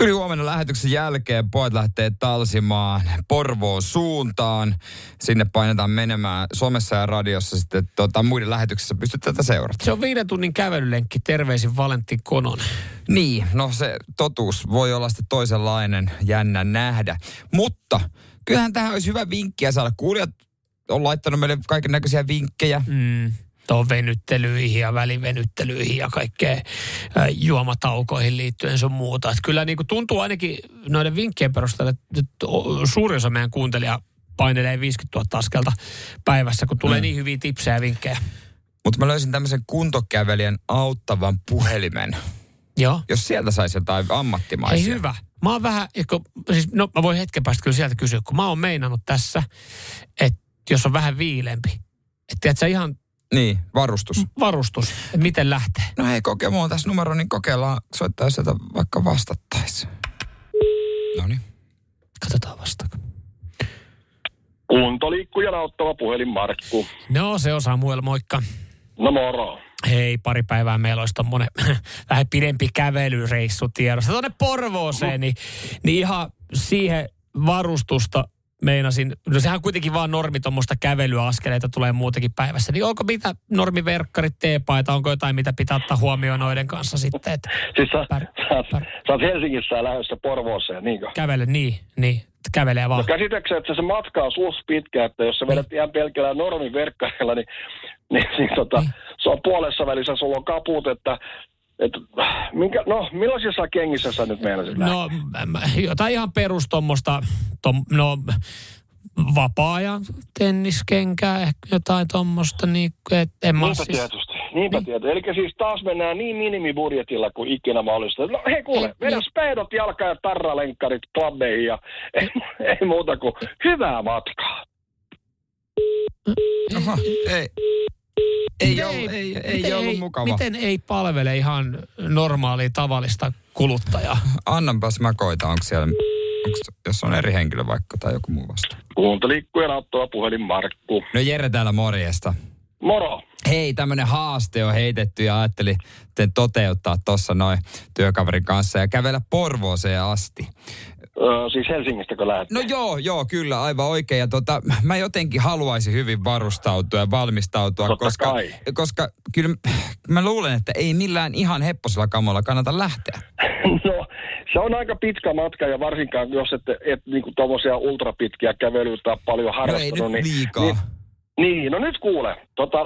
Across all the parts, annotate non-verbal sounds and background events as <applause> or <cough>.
Yli huomenna lähetyksen jälkeen pojat lähtee talsimaan Porvoon suuntaan. Sinne painetaan menemään somessa ja radiossa sitten tota, muiden lähetyksessä pystyt tätä seurata. Se on viiden tunnin kävelylenkki. Terveisin Valentti Kononen. Niin, no se totuus voi olla sitten toisenlainen, jännä nähdä. Mutta kyllähän tähän olisi hyvä vinkkiä saada. Kuulijat on laittanut meille kaiken näköisiä vinkkejä. Mm tuohon venyttelyihin ja välivenyttelyihin ja kaikkeen äh, juomataukoihin liittyen sun muuta. Et kyllä niin kuin tuntuu ainakin noiden vinkkien perusteella, että suurin osa meidän kuuntelija painelee 50 000 askelta päivässä, kun tulee mm. niin hyviä tipsejä ja vinkkejä. Mutta mä löysin tämmöisen kuntokävelijän auttavan puhelimen. Joo. Jos sieltä saisi jotain ammattimaisia. Ei hyvä. Mä oon vähän, siis, no mä voin hetken päästä kyllä sieltä kysyä, kun mä oon meinannut tässä, että jos on vähän viilempi, että sä ihan niin, varustus. Varustus. Miten lähtee? No hei, koke, mulla on tässä numero, niin kokeillaan soittaa sieltä vaikka vastattaisi. No niin. Katsotaan vastaako. Kuntoliikkujan auttava puhelin Markku. No se on Samuel, moikka. No moro. Hei, pari päivää meillä olisi tommonen <laughs> vähän pidempi kävelyreissu tiedossa. Tuonne Porvooseen, niin, niin ihan siihen varustusta meinasin, no sehän on kuitenkin vaan normi tuommoista kävelyaskeleita tulee muutenkin päivässä, niin onko mitä normiverkkarit, teepaita, onko jotain, mitä pitää ottaa huomioon noiden kanssa sitten? Että siis sä, pär, sä, oot, pär. sä oot Helsingissä ja lähdössä Porvooseen, niinkö? Kävele, niin, niin. Kävelee vaan. No käsitäksä, että se matka on sus pitkä, että jos sä vedät niin. ihan pelkällä normiverkkarilla, niin, niin, niin, tota, niin. se on puolessa välissä, sulla on kaput, että et, minkä, no, millaisissa kengissä sä nyt meinasit No, jotain ihan perus tuommoista, tom, no, vapaa-ajan tenniskenkää, ehkä jotain tuommoista, niin et en Niinpä siis... tietysti, niinpä niin. tietysti. Eli siis taas mennään niin minimibudjetilla kuin ikinä mahdollista. No hei kuule, vedä speedot, jalka ja tarralenkkarit klabbeihin ja <laughs> ei, ei muuta kuin hyvää matkaa. Oho, ei. Ei, ei, ei, ei, ei ollut ei, mukava. Miten ei palvele ihan normaalia tavallista kuluttajaa? Annanpas mä koitan, onko siellä, onko, jos on eri henkilö vaikka tai joku muu vasta. Kuunteliikkujen auttava puhelin Markku. No Jere täällä morjesta. Moro. Hei, tämmönen haaste on heitetty ja ajattelin toteuttaa tuossa noin työkaverin kanssa ja kävellä Porvooseen asti. Öö, siis Helsingistä lähdet? No joo, joo, kyllä, aivan oikein. Ja tota, mä jotenkin haluaisin hyvin varustautua ja valmistautua, Totta koska, kai. koska kyllä mä luulen, että ei millään ihan hepposella kamolla kannata lähteä. <laughs> No, se on aika pitkä matka ja varsinkaan jos et, et niinku tommosia ultrapitkiä kävelyitä paljon harrastanut. No ei nyt niin, liikaa. Niin, niin, no nyt kuule. Tota,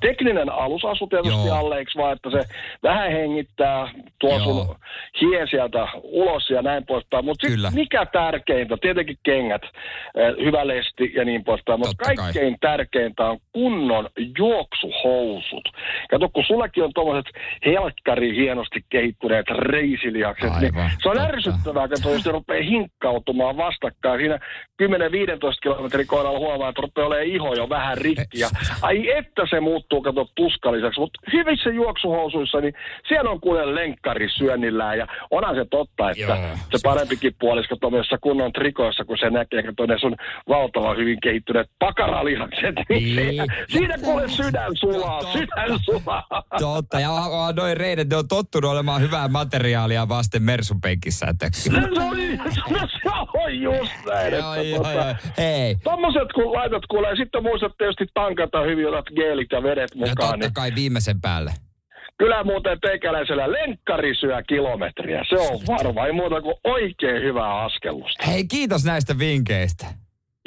tekninen alusasu tietysti Joo. alle, eikö vaan, että se vähän hengittää, tuo Joo. sun hie sieltä ulos ja näin poispäin. Mutta mikä tärkeintä, tietenkin kengät, eh, hyvä lesti ja niin poispäin, mutta Totta kai. kaikkein tärkeintä on kunnon juoksuhousut. Kato, kun sullakin on tuommoiset helkkari hienosti kehittyneet reisilihakset, niin Aivan, se on totta. ärsyttävää, kun jos se rupeaa hinkkautumaan vastakkain. Siinä 10-15 kilometrin kohdalla huomaa, että rupeaa olemaan iho jo vähän rikki. Ja, ai että se muuttuu, kato, tuskalliseksi. Mutta hyvissä juoksuhousuissa, niin siellä on kuule lenkkari syönnillään. Ja onhan se totta, että Joo. se parempikin puolisko tuommoisessa kunnon trikoissa, kun se näkee, että ne sun valtavan hyvin kehittyneet pakaralihakset. Niin. Niin. Siinä, siinä kuule sydän sulaa, sydän sulaa. Totta, ja a- a- noi reidet, ne on tottunut olemaan hyvää materiaalia vasten Mersun penkissä. Että... No, se oli, no, se on just näin. Hei, Tommoset kun laitat kuule, ja sitten muistat tietysti tankata hyvin, otat geelit ja vedet ja mukaan, totta niin kai viimeisen päälle. kyllä muuten teikäläisellä lenkkari syö kilometriä. Se on varma, ei muuta kuin oikein hyvää askellusta. Hei, kiitos näistä vinkkeistä.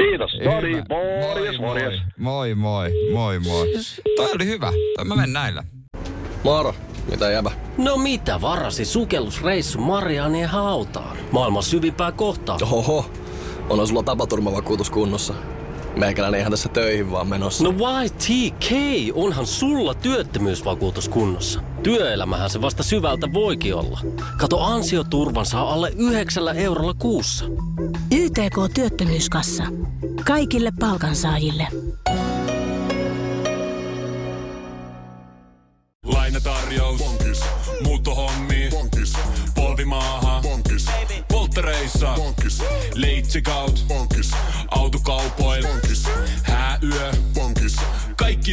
Kiitos. No Hyvä. niin, morjes, moi, morjes. moi, moi, moi, moi. Toi oli hyvä. Toi mä menen näillä. Moro, mitä jäbä? No mitä varasi sukellusreissu Marianien hautaan? Maailman syvimpää kohtaa. Oho, onhan sulla tapaturmavakuutus kunnossa. Meikäläinen ihan tässä töihin vaan menossa. No YTK, onhan sulla työttömyysvakuutus kunnossa. Työelämähän se vasta syvältä voikin olla. Kato ansioturvan saa alle 9 eurolla kuussa. YTK Työttömyyskassa. Kaikille palkansaajille. Lainatarjous. Bonkis. Muuttohommi. Bonkis. Polvimaaha. Bonkis. Polttereissa. Bonkis. Leitsikaut. Bonkis. Autokaupoil. Bonkis.